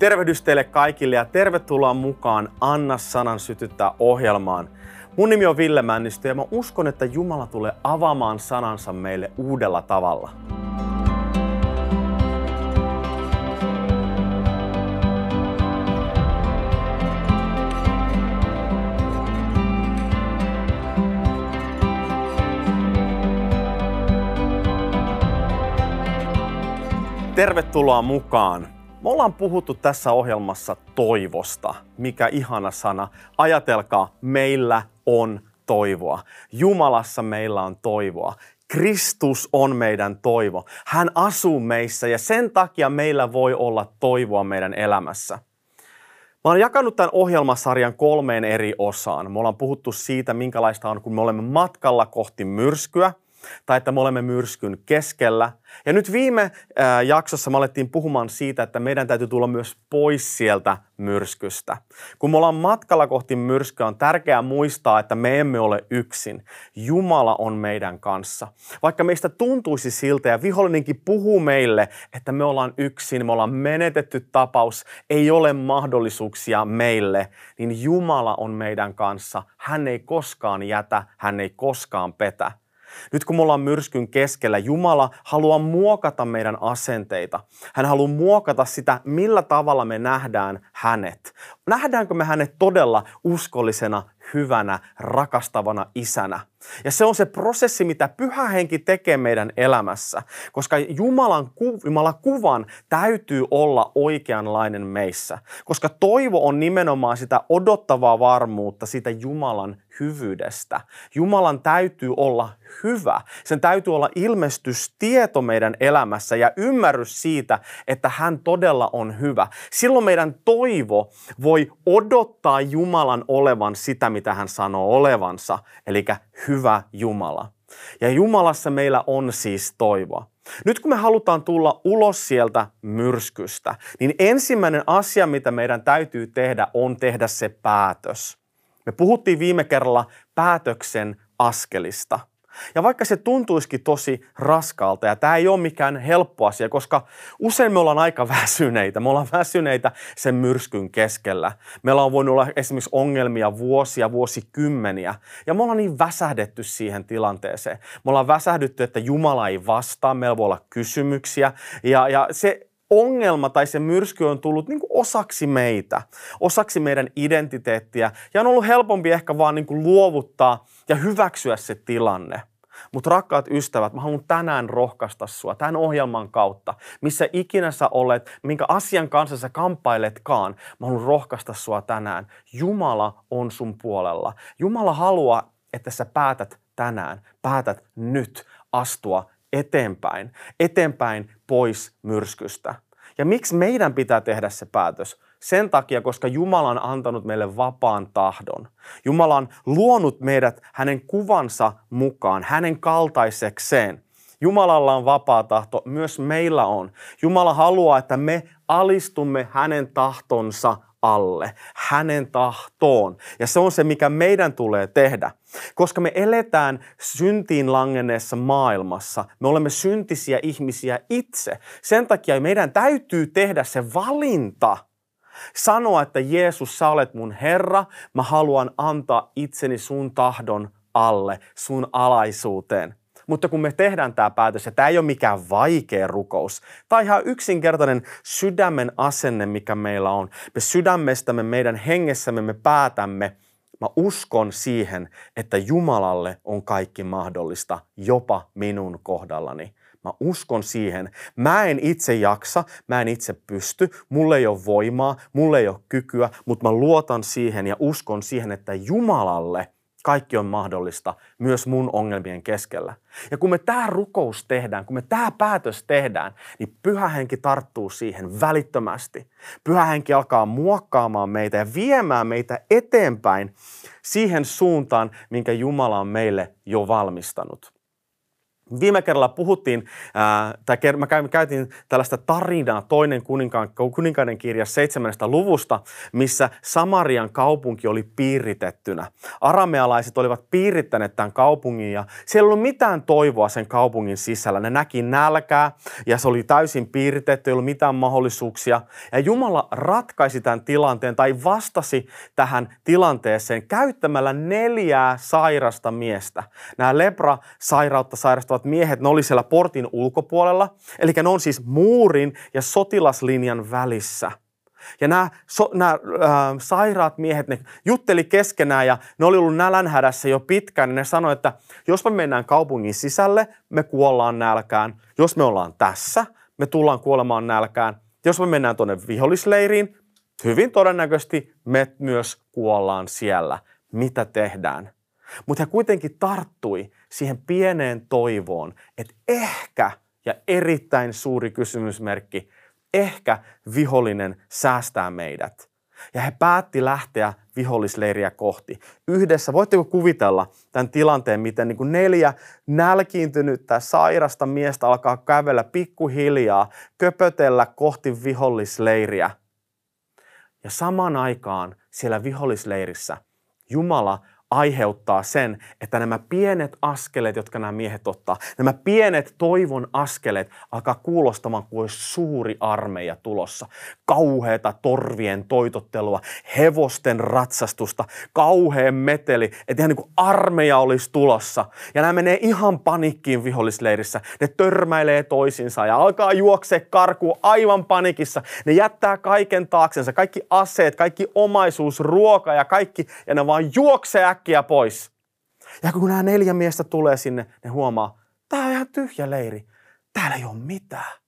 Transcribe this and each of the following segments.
Tervehdys teille kaikille ja tervetuloa mukaan Anna sanan sytyttää ohjelmaan. Mun nimi on Ville Männistö ja mä uskon, että Jumala tulee avaamaan sanansa meille uudella tavalla. Tervetuloa mukaan. Me ollaan puhuttu tässä ohjelmassa toivosta. Mikä ihana sana. Ajatelkaa, meillä on toivoa. Jumalassa meillä on toivoa. Kristus on meidän toivo. Hän asuu meissä ja sen takia meillä voi olla toivoa meidän elämässä. Mä oon jakanut tämän ohjelmasarjan kolmeen eri osaan. Me ollaan puhuttu siitä, minkälaista on, kun me olemme matkalla kohti myrskyä – tai että me olemme myrskyn keskellä. Ja nyt viime jaksossa me alettiin puhumaan siitä, että meidän täytyy tulla myös pois sieltä myrskystä. Kun me ollaan matkalla kohti myrskyä, on tärkeää muistaa, että me emme ole yksin. Jumala on meidän kanssa. Vaikka meistä tuntuisi siltä ja vihollinenkin puhuu meille, että me ollaan yksin, me ollaan menetetty tapaus, ei ole mahdollisuuksia meille, niin Jumala on meidän kanssa. Hän ei koskaan jätä, hän ei koskaan petä. Nyt kun me ollaan myrskyn keskellä, Jumala haluaa muokata meidän asenteita. Hän haluaa muokata sitä, millä tavalla me nähdään hänet. Nähdäänkö me hänet todella uskollisena, hyvänä, rakastavana isänä? Ja se on se prosessi, mitä pyhä henki tekee meidän elämässä, koska Jumalan, Jumalan kuvan täytyy olla oikeanlainen meissä, koska toivo on nimenomaan sitä odottavaa varmuutta siitä Jumalan hyvyydestä. Jumalan täytyy olla hyvä. Sen täytyy olla ilmestystieto meidän elämässä ja ymmärrys siitä, että hän todella on hyvä. Silloin meidän toivo voi odottaa Jumalan olevan sitä, mitä hän sanoo olevansa, eli hyvä Jumala. Ja Jumalassa meillä on siis toivoa. Nyt kun me halutaan tulla ulos sieltä myrskystä, niin ensimmäinen asia, mitä meidän täytyy tehdä, on tehdä se päätös. Me puhuttiin viime kerralla päätöksen askelista. Ja vaikka se tuntuisikin tosi raskaalta, ja tämä ei ole mikään helppo asia, koska usein me ollaan aika väsyneitä. Me ollaan väsyneitä sen myrskyn keskellä. Meillä on voinut olla esimerkiksi ongelmia vuosia, vuosikymmeniä, ja me ollaan niin väsähdetty siihen tilanteeseen. Me ollaan väsähdytty, että Jumala ei vastaa, meillä voi olla kysymyksiä, ja, ja se ongelma tai se myrsky on tullut niin kuin osaksi meitä, osaksi meidän identiteettiä. Ja on ollut helpompi ehkä vaan niin kuin luovuttaa ja hyväksyä se tilanne. Mutta rakkaat ystävät, mä haluan tänään rohkaista sua tämän ohjelman kautta, missä ikinä sä olet, minkä asian kanssa sä kamppailetkaan. Mä haluan rohkaista sua tänään. Jumala on sun puolella. Jumala haluaa, että sä päätät tänään, päätät nyt astua eteenpäin, eteenpäin pois myrskystä. Ja miksi meidän pitää tehdä se päätös? Sen takia, koska Jumala on antanut meille vapaan tahdon. Jumala on luonut meidät hänen kuvansa mukaan, hänen kaltaisekseen. Jumalalla on vapaa tahto, myös meillä on. Jumala haluaa, että me alistumme hänen tahtonsa alle, hänen tahtoon. Ja se on se, mikä meidän tulee tehdä. Koska me eletään syntiin langenneessa maailmassa, me olemme syntisiä ihmisiä itse. Sen takia meidän täytyy tehdä se valinta, sanoa, että Jeesus, sä olet mun Herra, mä haluan antaa itseni sun tahdon alle, sun alaisuuteen. Mutta kun me tehdään tämä päätös, ja tämä ei ole mikään vaikea rukous, tai ihan yksinkertainen sydämen asenne, mikä meillä on. Me sydämestämme, meidän hengessämme me päätämme, mä uskon siihen, että Jumalalle on kaikki mahdollista, jopa minun kohdallani. Mä uskon siihen. Mä en itse jaksa, mä en itse pysty, mulle ei ole voimaa, mulle ei ole kykyä, mutta mä luotan siihen ja uskon siihen, että Jumalalle – kaikki on mahdollista myös mun ongelmien keskellä. Ja kun me tämä rukous tehdään, kun me tämä päätös tehdään, niin pyhä henki tarttuu siihen välittömästi. Pyhä henki alkaa muokkaamaan meitä ja viemään meitä eteenpäin siihen suuntaan, minkä Jumala on meille jo valmistanut. Viime kerralla puhuttiin, ää, tai mä käytin tällaista tarinaa toinen kuninkaan, kuninkaiden kirja seitsemännestä luvusta, missä Samarian kaupunki oli piiritettynä. Aramealaiset olivat piirittäneet tämän kaupungin ja siellä ei ollut mitään toivoa sen kaupungin sisällä. Ne näki nälkää ja se oli täysin piiritetty, ei ollut mitään mahdollisuuksia. Ja Jumala ratkaisi tämän tilanteen tai vastasi tähän tilanteeseen käyttämällä neljää sairasta miestä. Nämä lepra-sairautta sairastavat olevat miehet, ne oli siellä portin ulkopuolella, eli ne on siis muurin ja sotilaslinjan välissä. Ja nämä, so, nämä äh, sairaat miehet, ne jutteli keskenään ja ne oli ollut nälänhädässä jo pitkään. Niin ne sanoi, että jos me mennään kaupungin sisälle, me kuollaan nälkään. Jos me ollaan tässä, me tullaan kuolemaan nälkään. Jos me mennään tuonne vihollisleiriin, hyvin todennäköisesti me myös kuollaan siellä. Mitä tehdään? Mutta hän kuitenkin tarttui siihen pieneen toivoon, että ehkä, ja erittäin suuri kysymysmerkki, ehkä vihollinen säästää meidät. Ja he päätti lähteä vihollisleiriä kohti. Yhdessä, voitteko kuvitella tämän tilanteen, miten niin kuin neljä nälkiintynyttä sairasta miestä alkaa kävellä pikkuhiljaa, köpötellä kohti vihollisleiriä. Ja samaan aikaan siellä vihollisleirissä Jumala aiheuttaa sen, että nämä pienet askeleet, jotka nämä miehet ottaa, nämä pienet toivon askeleet alkaa kuulostamaan kuin suuri armeija tulossa. Kauheata torvien toitottelua, hevosten ratsastusta, kauheen meteli, että ihan niin kuin armeija olisi tulossa. Ja nämä menee ihan panikkiin vihollisleirissä. Ne törmäilee toisinsa ja alkaa juoksee karkuun aivan panikissa. Ne jättää kaiken taaksensa, kaikki aseet, kaikki omaisuus, ruoka ja kaikki, ja ne vaan juoksee äkkiä pois. Ja kun nämä neljä miestä tulee sinne, ne huomaa, tämä on ihan tyhjä leiri. Täällä ei ole mitään.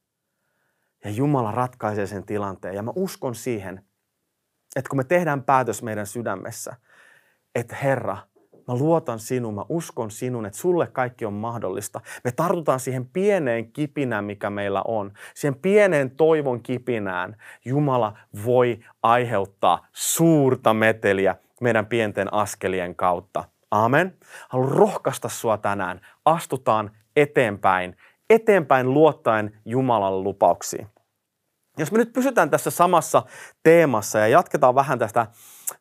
Ja Jumala ratkaisee sen tilanteen. Ja mä uskon siihen, että kun me tehdään päätös meidän sydämessä, että Herra, mä luotan sinun, mä uskon sinun, että sulle kaikki on mahdollista. Me tartutaan siihen pieneen kipinään, mikä meillä on. Siihen pieneen toivon kipinään Jumala voi aiheuttaa suurta meteliä meidän pienten askelien kautta. Amen. Haluan rohkaista sua tänään. Astutaan eteenpäin, eteenpäin luottaen Jumalan lupauksiin. Jos me nyt pysytään tässä samassa teemassa ja jatketaan vähän tästä,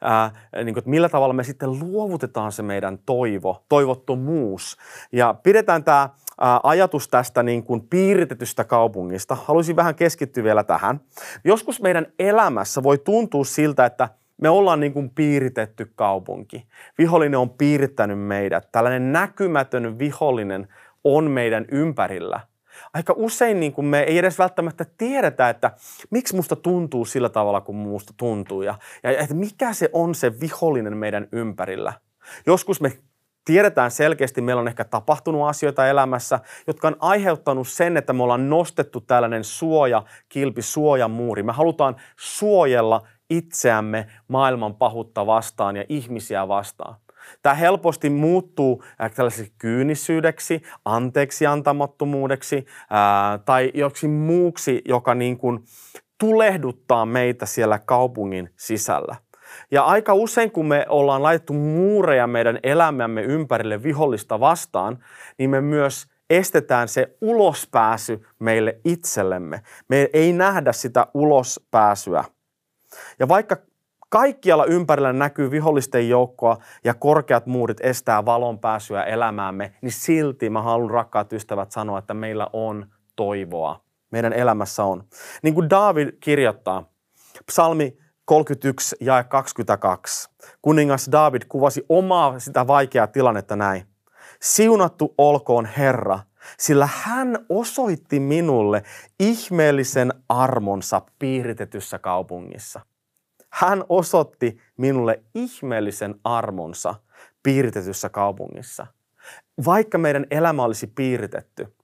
ää, niin kuin, että millä tavalla me sitten luovutetaan se meidän toivo, toivottomuus. Ja pidetään tämä ää, ajatus tästä niin kuin piiritetystä kaupungista. Haluaisin vähän keskittyä vielä tähän. Joskus meidän elämässä voi tuntua siltä, että – me ollaan niin kuin piiritetty kaupunki. Vihollinen on piirittänyt meidät. Tällainen näkymätön vihollinen on meidän ympärillä. Aika usein niin kuin me ei edes välttämättä tiedetä, että miksi musta tuntuu sillä tavalla, kun musta tuntuu. Ja, ja että mikä se on se vihollinen meidän ympärillä. Joskus me tiedetään selkeästi, meillä on ehkä tapahtunut asioita elämässä, jotka on aiheuttanut sen, että me ollaan nostettu tällainen suoja, kilpi, suojamuuri. Me halutaan suojella itseämme maailman pahutta vastaan ja ihmisiä vastaan. Tämä helposti muuttuu äh, tällaiseksi kyynisyydeksi, anteeksi antamattomuudeksi ää, tai joksi muuksi, joka niin kuin tulehduttaa meitä siellä kaupungin sisällä. Ja aika usein, kun me ollaan laitettu muureja meidän elämämme ympärille vihollista vastaan, niin me myös estetään se ulospääsy meille itsellemme. Me ei nähdä sitä ulospääsyä. Ja vaikka kaikkialla ympärillä näkyy vihollisten joukkoa ja korkeat muurit estää valon pääsyä elämäämme, niin silti mä haluan rakkaat ystävät sanoa, että meillä on toivoa. Meidän elämässä on. Niin kuin David kirjoittaa, psalmi 31 ja 22. Kuningas David kuvasi omaa sitä vaikeaa tilannetta näin. Siunattu olkoon Herra, sillä hän osoitti minulle ihmeellisen armonsa piiritetyssä kaupungissa. Hän osoitti minulle ihmeellisen armonsa piiritetyssä kaupungissa. Vaikka meidän elämä olisi piiritetty,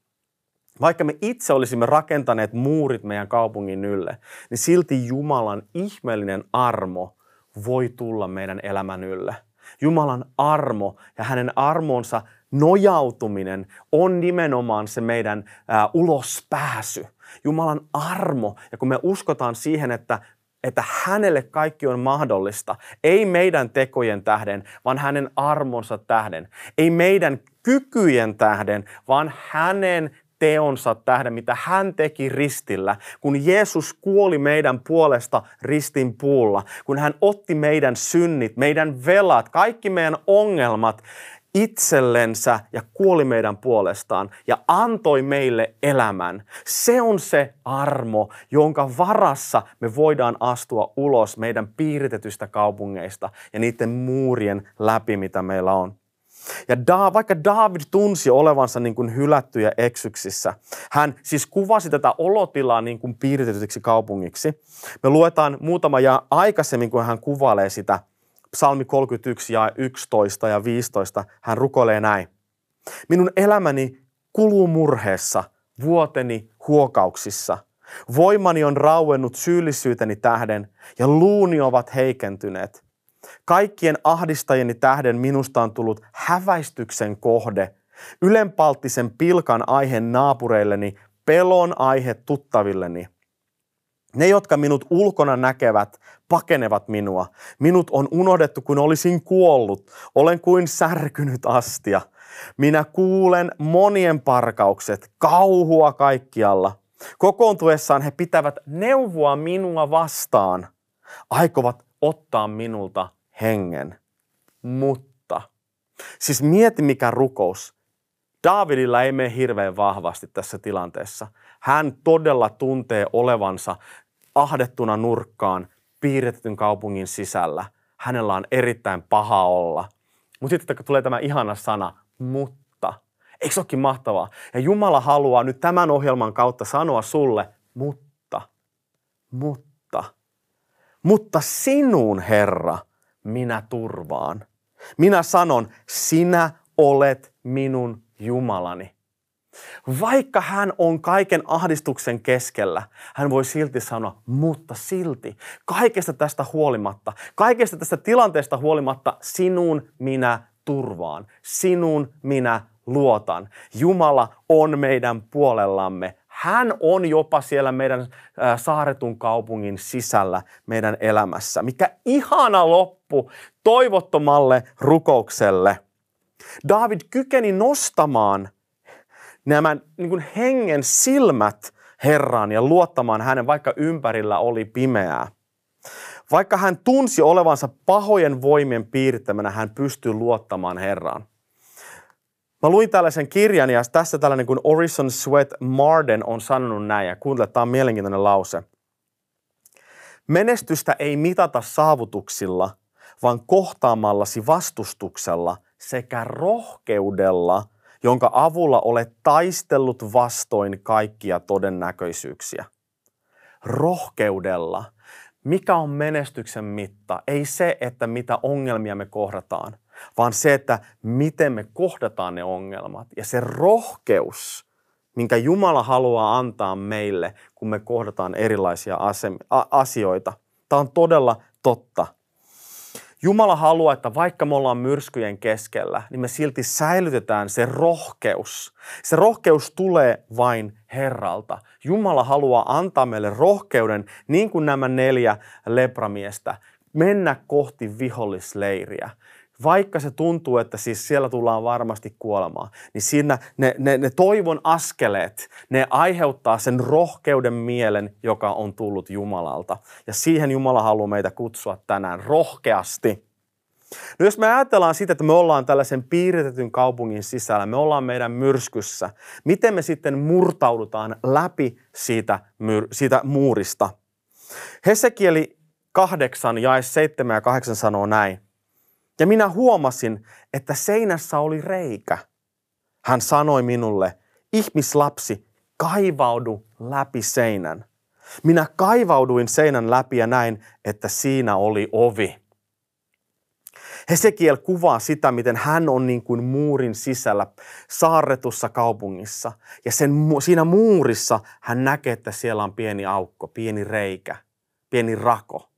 vaikka me itse olisimme rakentaneet muurit meidän kaupungin ylle, niin silti Jumalan ihmeellinen armo voi tulla meidän elämän ylle. Jumalan armo ja hänen armonsa nojautuminen on nimenomaan se meidän ää, ulospääsy. Jumalan armo, ja kun me uskotaan siihen, että että hänelle kaikki on mahdollista. Ei meidän tekojen tähden, vaan hänen armonsa tähden. Ei meidän kykyjen tähden, vaan hänen teonsa tähden, mitä hän teki ristillä, kun Jeesus kuoli meidän puolesta ristin puulla, kun hän otti meidän synnit, meidän velat, kaikki meidän ongelmat itsellensä ja kuoli meidän puolestaan ja antoi meille elämän. Se on se armo, jonka varassa me voidaan astua ulos meidän piiritetystä kaupungeista ja niiden muurien läpi, mitä meillä on. Ja da, vaikka David tunsi olevansa niin kuin hylättyjä eksyksissä, hän siis kuvasi tätä olotilaa niin kuin piiritetyksi kaupungiksi. Me luetaan muutama ja aikaisemmin, kun hän kuvailee sitä, psalmi 31 ja 11 ja 15, hän rukoilee näin. Minun elämäni kuluu murheessa, vuoteni huokauksissa. Voimani on rauennut syyllisyyteni tähden ja luuni ovat heikentyneet. Kaikkien ahdistajieni tähden minusta on tullut häväistyksen kohde, ylenpalttisen pilkan aihe naapureilleni, pelon aihe tuttavilleni. Ne, jotka minut ulkona näkevät, pakenevat minua. Minut on unohdettu, kun olisin kuollut. Olen kuin särkynyt astia. Minä kuulen monien parkaukset, kauhua kaikkialla. Kokoontuessaan he pitävät neuvoa minua vastaan. Aikovat ottaa minulta hengen. Mutta, siis mieti mikä rukous. Daavidilla ei mene hirveän vahvasti tässä tilanteessa. Hän todella tuntee olevansa ahdettuna nurkkaan piirretyn kaupungin sisällä. Hänellä on erittäin paha olla. Mutta sitten tulee tämä ihana sana, mutta. Eikö se olekin mahtavaa? Ja Jumala haluaa nyt tämän ohjelman kautta sanoa sulle, mutta, mutta, mutta sinun Herra, minä turvaan. Minä sanon, sinä olet minun Jumalani. Vaikka hän on kaiken ahdistuksen keskellä, hän voi silti sanoa, mutta silti, kaikesta tästä huolimatta, kaikesta tästä tilanteesta huolimatta, sinun minä turvaan, sinun minä luotan. Jumala on meidän puolellamme. Hän on jopa siellä meidän saaretun kaupungin sisällä meidän elämässä. Mikä ihana loppu toivottomalle rukoukselle. David kykeni nostamaan nämä niin kuin hengen silmät Herraan ja luottamaan hänen, vaikka ympärillä oli pimeää. Vaikka hän tunsi olevansa pahojen voimien piirittämänä, hän pystyi luottamaan Herraan. Mä luin tällaisen kirjan ja tässä tällainen kuin Orison Sweat Marden on sanonut näin ja kuuntele, tämä on mielenkiintoinen lause. Menestystä ei mitata saavutuksilla, vaan kohtaamallasi vastustuksella sekä rohkeudella – jonka avulla olet taistellut vastoin kaikkia todennäköisyyksiä. Rohkeudella. Mikä on menestyksen mitta? Ei se, että mitä ongelmia me kohdataan, vaan se, että miten me kohdataan ne ongelmat. Ja se rohkeus, minkä Jumala haluaa antaa meille, kun me kohdataan erilaisia asioita. Tämä on todella totta. Jumala haluaa, että vaikka me ollaan myrskyjen keskellä, niin me silti säilytetään se rohkeus. Se rohkeus tulee vain Herralta. Jumala haluaa antaa meille rohkeuden, niin kuin nämä neljä lepramiestä, mennä kohti vihollisleiriä vaikka se tuntuu, että siis siellä tullaan varmasti kuolemaan, niin siinä ne, ne, ne toivon askeleet, ne aiheuttaa sen rohkeuden mielen, joka on tullut Jumalalta. Ja siihen Jumala haluaa meitä kutsua tänään rohkeasti. No jos me ajatellaan sitä, että me ollaan tällaisen piiritetyn kaupungin sisällä, me ollaan meidän myrskyssä, miten me sitten murtaudutaan läpi siitä, siitä muurista? Hesekieli 8, jae 7 ja 8 sanoo näin. Ja minä huomasin, että seinässä oli reikä. Hän sanoi minulle, ihmislapsi, kaivaudu läpi seinän. Minä kaivauduin seinän läpi ja näin, että siinä oli ovi. Hesekiel kuvaa sitä, miten hän on niin kuin muurin sisällä saarretussa kaupungissa. Ja sen, siinä muurissa hän näkee, että siellä on pieni aukko, pieni reikä, pieni rako.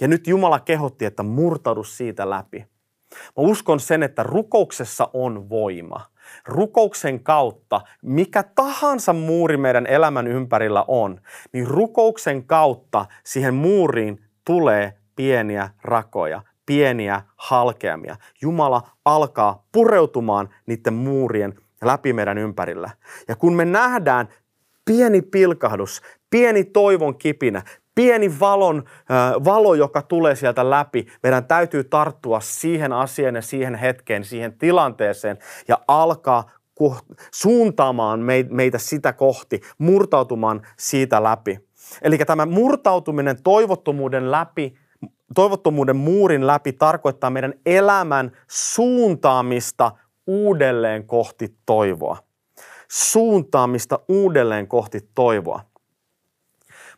Ja nyt Jumala kehotti, että murtaudu siitä läpi. Mä uskon sen, että rukouksessa on voima. Rukouksen kautta, mikä tahansa muuri meidän elämän ympärillä on, niin rukouksen kautta siihen muuriin tulee pieniä rakoja, pieniä halkeamia. Jumala alkaa pureutumaan niiden muurien läpi meidän ympärillä. Ja kun me nähdään pieni pilkahdus, pieni toivon kipinä, pieni valon, äh, valo, joka tulee sieltä läpi, meidän täytyy tarttua siihen asiaan ja siihen hetkeen, siihen tilanteeseen ja alkaa suuntaamaan meitä sitä kohti, murtautumaan siitä läpi. Eli tämä murtautuminen toivottomuuden läpi, toivottomuuden muurin läpi tarkoittaa meidän elämän suuntaamista uudelleen kohti toivoa. Suuntaamista uudelleen kohti toivoa.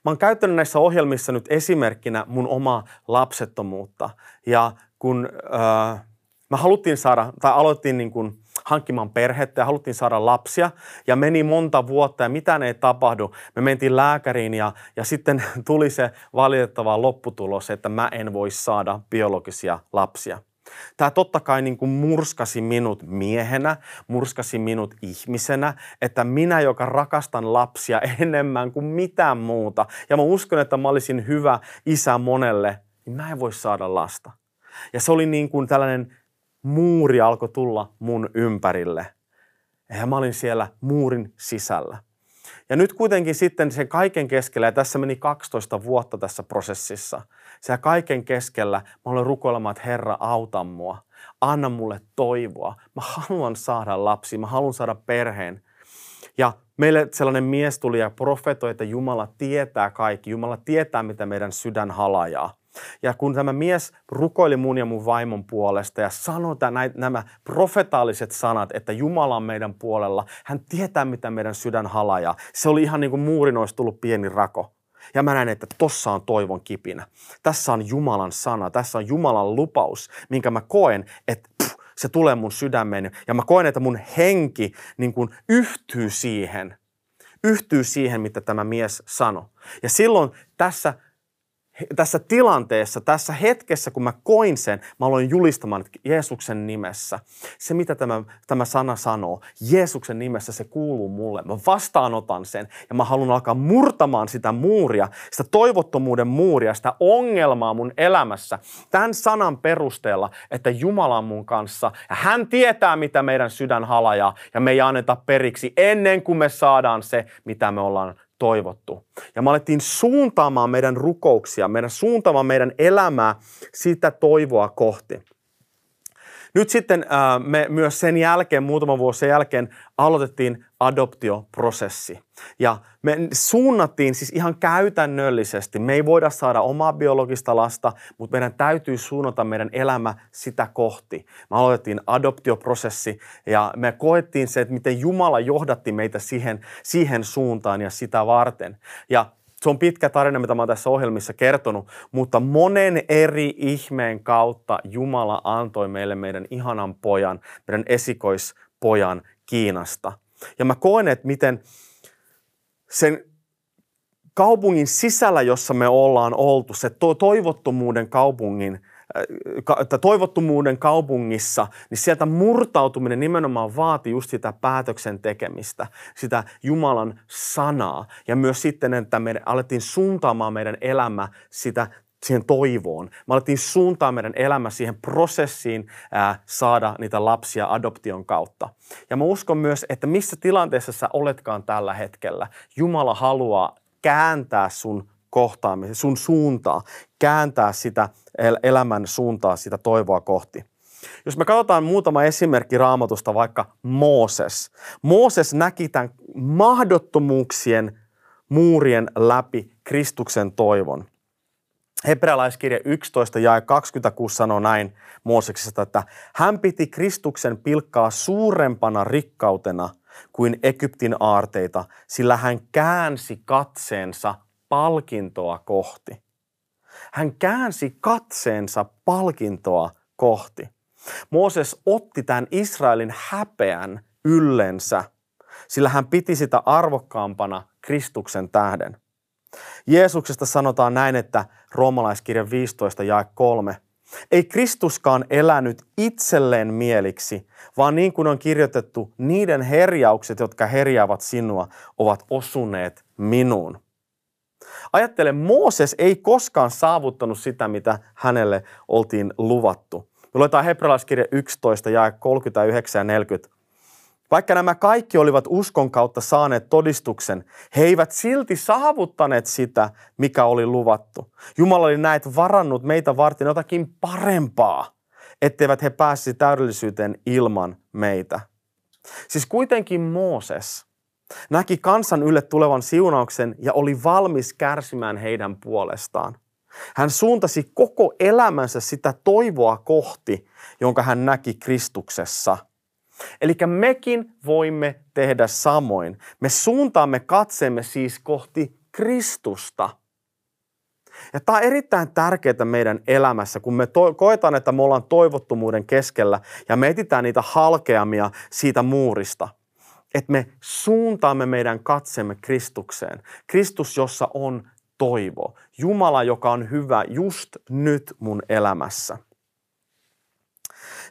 Mä oon käyttänyt näissä ohjelmissa nyt esimerkkinä mun omaa lapsettomuutta. Ja kun äh, mä haluttiin saada, tai aloittiin niin kuin hankkimaan perhettä ja haluttiin saada lapsia ja meni monta vuotta ja mitään ei tapahdu. Me mentiin lääkäriin ja, ja sitten tuli se valitettava lopputulos, että mä en voi saada biologisia lapsia. Tämä totta kai niin kuin murskasi minut miehenä, murskasi minut ihmisenä, että minä, joka rakastan lapsia enemmän kuin mitään muuta, ja mä uskon, että mä olisin hyvä isä monelle, niin mä en voi saada lasta. Ja se oli niin kuin tällainen muuri alkoi tulla mun ympärille. Ja mä olin siellä muurin sisällä. Ja nyt kuitenkin sitten sen kaiken keskellä, ja tässä meni 12 vuotta tässä prosessissa, se kaiken keskellä mä olen rukoilemaan, että Herra, auta mua. Anna mulle toivoa. Mä haluan saada lapsi, mä haluan saada perheen. Ja meille sellainen mies tuli ja profetoi, että Jumala tietää kaikki. Jumala tietää, mitä meidän sydän halajaa. Ja kun tämä mies rukoili mun ja mun vaimon puolesta ja sanoi nämä profetaaliset sanat, että Jumala on meidän puolella, hän tietää, mitä meidän sydän halajaa. Se oli ihan niin kuin muurin olisi tullut pieni rako. Ja mä näen, että tossa on toivon kipinä. Tässä on Jumalan sana, tässä on Jumalan lupaus, minkä mä koen, että pff, se tulee mun sydämeen. Ja mä koen, että mun henki niin kuin yhtyy siihen, yhtyy siihen, mitä tämä mies sanoi. Ja silloin tässä tässä tilanteessa, tässä hetkessä, kun mä koin sen, mä aloin julistamaan että Jeesuksen nimessä. Se, mitä tämä, tämä sana sanoo, Jeesuksen nimessä se kuuluu mulle. Mä vastaanotan sen ja mä haluan alkaa murtamaan sitä muuria, sitä toivottomuuden muuria, sitä ongelmaa mun elämässä. Tämän sanan perusteella, että Jumala on mun kanssa ja hän tietää, mitä meidän sydän halajaa ja me ei anneta periksi ennen kuin me saadaan se, mitä me ollaan toivottu. Ja me alettiin suuntaamaan meidän rukouksia, meidän suuntaamaan meidän elämää sitä toivoa kohti. Nyt sitten äh, me myös sen jälkeen, muutama vuosi sen jälkeen, aloitettiin adoptioprosessi. Ja me suunnattiin siis ihan käytännöllisesti. Me ei voida saada omaa biologista lasta, mutta meidän täytyy suunnata meidän elämä sitä kohti. Me aloitettiin adoptioprosessi ja me koettiin se, että miten Jumala johdatti meitä siihen, siihen suuntaan ja sitä varten. Ja se on pitkä tarina, mitä mä oon tässä ohjelmissa kertonut, mutta monen eri ihmeen kautta Jumala antoi meille meidän ihanan pojan, meidän esikoispojan Kiinasta. Ja mä koen, että miten sen kaupungin sisällä, jossa me ollaan oltu, se toivottomuuden kaupungin toivottomuuden kaupungissa, niin sieltä murtautuminen nimenomaan vaati just sitä päätöksen tekemistä, sitä Jumalan sanaa. Ja myös sitten, että me alettiin suuntaamaan meidän elämä sitä siihen toivoon. Me alettiin suuntaa meidän elämä siihen prosessiin ää, saada niitä lapsia adoption kautta. Ja mä uskon myös, että missä tilanteessa sä oletkaan tällä hetkellä, Jumala haluaa kääntää sun kohtaamisen, sun suuntaa, kääntää sitä elämän suuntaa, sitä toivoa kohti. Jos me katsotaan muutama esimerkki raamatusta, vaikka Mooses. Mooses näki tämän mahdottomuuksien muurien läpi Kristuksen toivon. Hebrealaiskirja 11 ja 26 sanoo näin Mooseksesta, että hän piti Kristuksen pilkkaa suurempana rikkautena kuin Egyptin aarteita, sillä hän käänsi katseensa palkintoa kohti. Hän käänsi katseensa palkintoa kohti. Mooses otti tämän Israelin häpeän yllensä, sillä hän piti sitä arvokkaampana Kristuksen tähden. Jeesuksesta sanotaan näin, että roomalaiskirja 15 ja 3, Ei Kristuskaan elänyt itselleen mieliksi, vaan niin kuin on kirjoitettu, niiden herjaukset, jotka herjaavat sinua, ovat osuneet minuun. Ajattele, Mooses ei koskaan saavuttanut sitä, mitä hänelle oltiin luvattu. Me luetaan hebrealaiskirja 11 ja 39 ja 40. Vaikka nämä kaikki olivat uskon kautta saaneet todistuksen, he eivät silti saavuttaneet sitä, mikä oli luvattu. Jumala oli näet varannut meitä varten jotakin parempaa, etteivät he pääsisi täydellisyyteen ilman meitä. Siis kuitenkin Mooses näki kansan ylle tulevan siunauksen ja oli valmis kärsimään heidän puolestaan. Hän suuntasi koko elämänsä sitä toivoa kohti, jonka hän näki Kristuksessa – Eli mekin voimme tehdä samoin. Me suuntaamme katseemme siis kohti Kristusta. Ja tämä on erittäin tärkeää meidän elämässä, kun me to- koetaan, että me ollaan toivottomuuden keskellä ja me etsitään niitä halkeamia siitä muurista. Että me suuntaamme meidän katsemme Kristukseen. Kristus, jossa on toivo. Jumala, joka on hyvä just nyt mun elämässä.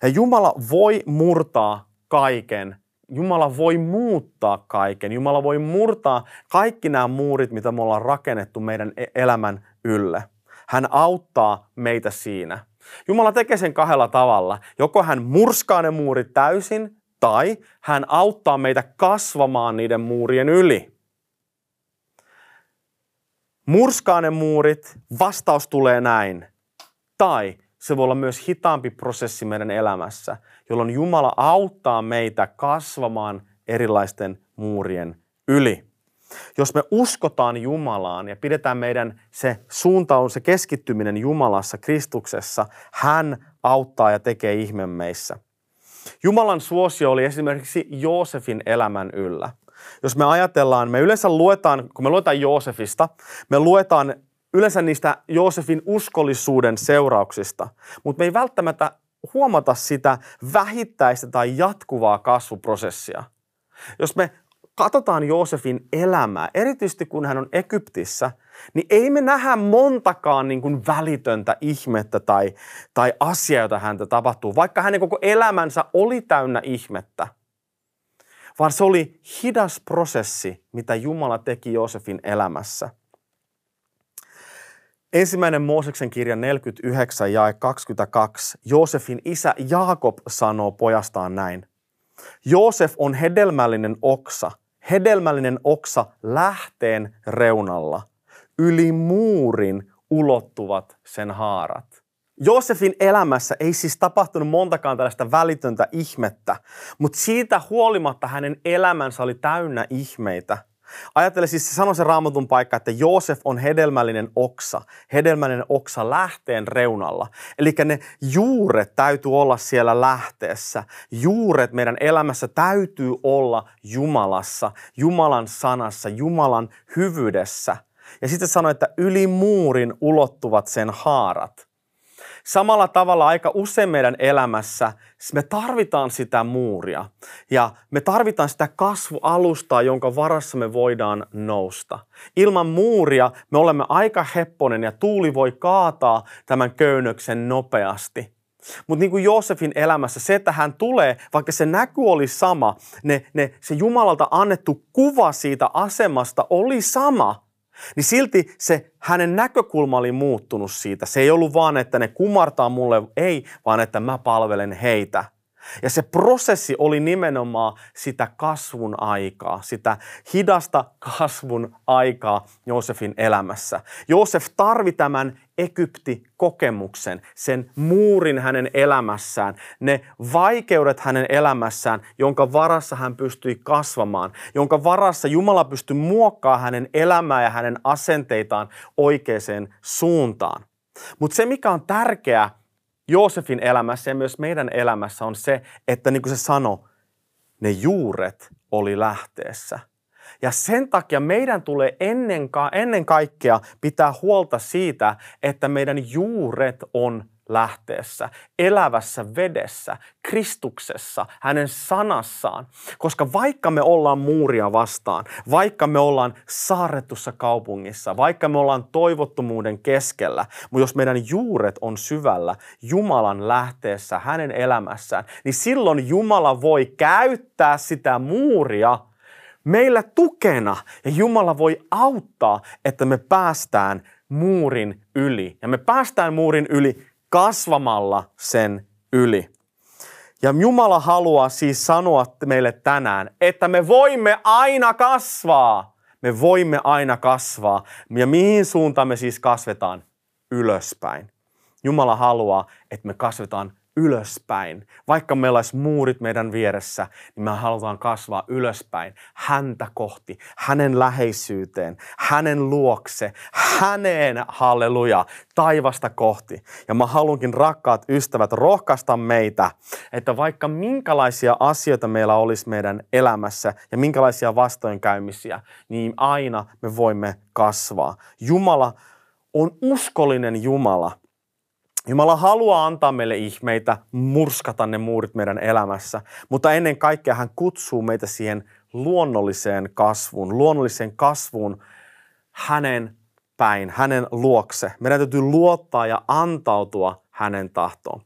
Ja Jumala voi murtaa kaiken. Jumala voi muuttaa kaiken. Jumala voi murtaa kaikki nämä muurit, mitä me ollaan rakennettu meidän e- elämän ylle. Hän auttaa meitä siinä. Jumala tekee sen kahdella tavalla. Joko hän murskaa ne muurit täysin, tai hän auttaa meitä kasvamaan niiden muurien yli. Murskaa ne muurit, vastaus tulee näin. Tai se voi olla myös hitaampi prosessi meidän elämässä, jolloin Jumala auttaa meitä kasvamaan erilaisten muurien yli. Jos me uskotaan Jumalaan ja pidetään meidän se suuntaus, se keskittyminen Jumalassa, Kristuksessa, hän auttaa ja tekee ihme meissä. Jumalan suosio oli esimerkiksi Joosefin elämän yllä. Jos me ajatellaan, me yleensä luetaan, kun me luetaan Joosefista, me luetaan yleensä niistä Joosefin uskollisuuden seurauksista, mutta me ei välttämättä huomata sitä vähittäistä tai jatkuvaa kasvuprosessia. Jos me katsotaan Joosefin elämää, erityisesti kun hän on Egyptissä, niin ei me nähdä montakaan niin kuin välitöntä ihmettä tai, tai asiaa, jota häntä tapahtuu, vaikka hänen koko elämänsä oli täynnä ihmettä. Vaan se oli hidas prosessi, mitä Jumala teki Joosefin elämässä. Ensimmäinen Mooseksen kirja 49 ja 22. Joosefin isä Jaakob sanoo pojastaan näin. Joosef on hedelmällinen oksa, hedelmällinen oksa lähteen reunalla. Yli muurin ulottuvat sen haarat. Joosefin elämässä ei siis tapahtunut montakaan tällaista välitöntä ihmettä, mutta siitä huolimatta hänen elämänsä oli täynnä ihmeitä – Ajattele siis, se sanoi se raamatun paikka, että Joosef on hedelmällinen oksa, hedelmällinen oksa lähteen reunalla. Eli ne juuret täytyy olla siellä lähteessä. Juuret meidän elämässä täytyy olla Jumalassa, Jumalan sanassa, Jumalan hyvyydessä. Ja sitten sanoi, että yli muurin ulottuvat sen haarat. Samalla tavalla aika usein meidän elämässä me tarvitaan sitä muuria ja me tarvitaan sitä kasvualustaa, jonka varassa me voidaan nousta. Ilman muuria me olemme aika hepponen ja tuuli voi kaataa tämän köynnöksen nopeasti. Mutta niin kuin Joosefin elämässä, se, että hän tulee, vaikka se näky oli sama, ne, ne, se Jumalalta annettu kuva siitä asemasta oli sama – niin silti se hänen näkökulma oli muuttunut siitä. Se ei ollut vaan, että ne kumartaa mulle, ei, vaan että mä palvelen heitä. Ja se prosessi oli nimenomaan sitä kasvun aikaa, sitä hidasta kasvun aikaa Joosefin elämässä. Joosef tarvi tämän Egypti-kokemuksen, sen muurin hänen elämässään, ne vaikeudet hänen elämässään, jonka varassa hän pystyi kasvamaan, jonka varassa Jumala pystyi muokkaamaan hänen elämää ja hänen asenteitaan oikeaan suuntaan. Mutta se, mikä on tärkeää Joosefin elämässä ja myös meidän elämässä on se, että niin kuin se sanoi, ne juuret oli lähteessä. Ja sen takia meidän tulee ennen, ka- ennen kaikkea pitää huolta siitä, että meidän juuret on lähteessä, elävässä vedessä, Kristuksessa, hänen sanassaan. Koska vaikka me ollaan muuria vastaan, vaikka me ollaan saarrettussa kaupungissa, vaikka me ollaan toivottomuuden keskellä, mutta jos meidän juuret on syvällä Jumalan lähteessä, hänen elämässään, niin silloin Jumala voi käyttää sitä muuria meillä tukena ja Jumala voi auttaa, että me päästään muurin yli. Ja me päästään muurin yli kasvamalla sen yli. Ja Jumala haluaa siis sanoa meille tänään, että me voimme aina kasvaa. Me voimme aina kasvaa. Ja mihin suuntaan me siis kasvetaan? Ylöspäin. Jumala haluaa, että me kasvetaan ylöspäin. Vaikka meillä olisi muurit meidän vieressä, niin me halutaan kasvaa ylöspäin, häntä kohti, hänen läheisyyteen, hänen luokse, häneen, halleluja, taivasta kohti. Ja mä haluankin, rakkaat ystävät, rohkaista meitä, että vaikka minkälaisia asioita meillä olisi meidän elämässä ja minkälaisia vastoinkäymisiä, niin aina me voimme kasvaa. Jumala on uskollinen Jumala – Jumala haluaa antaa meille ihmeitä, murskata ne muurit meidän elämässä, mutta ennen kaikkea hän kutsuu meitä siihen luonnolliseen kasvuun, luonnolliseen kasvuun hänen päin, hänen luokse. Meidän täytyy luottaa ja antautua hänen tahtoon.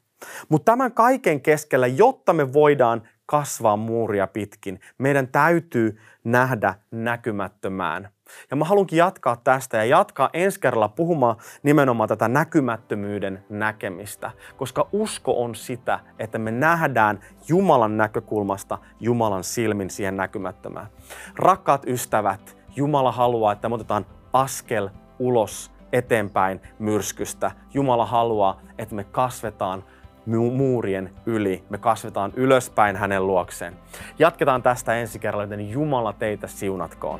Mutta tämän kaiken keskellä, jotta me voidaan kasvaa muuria pitkin, meidän täytyy nähdä näkymättömään – ja mä haluankin jatkaa tästä ja jatkaa ensi kerralla puhumaan nimenomaan tätä näkymättömyyden näkemistä, koska usko on sitä, että me nähdään Jumalan näkökulmasta Jumalan silmin siihen näkymättömään. Rakkaat ystävät, Jumala haluaa, että me otetaan askel ulos eteenpäin myrskystä. Jumala haluaa, että me kasvetaan muurien yli. Me kasvetaan ylöspäin hänen luokseen. Jatketaan tästä ensi kerralla, joten Jumala teitä siunatkoon.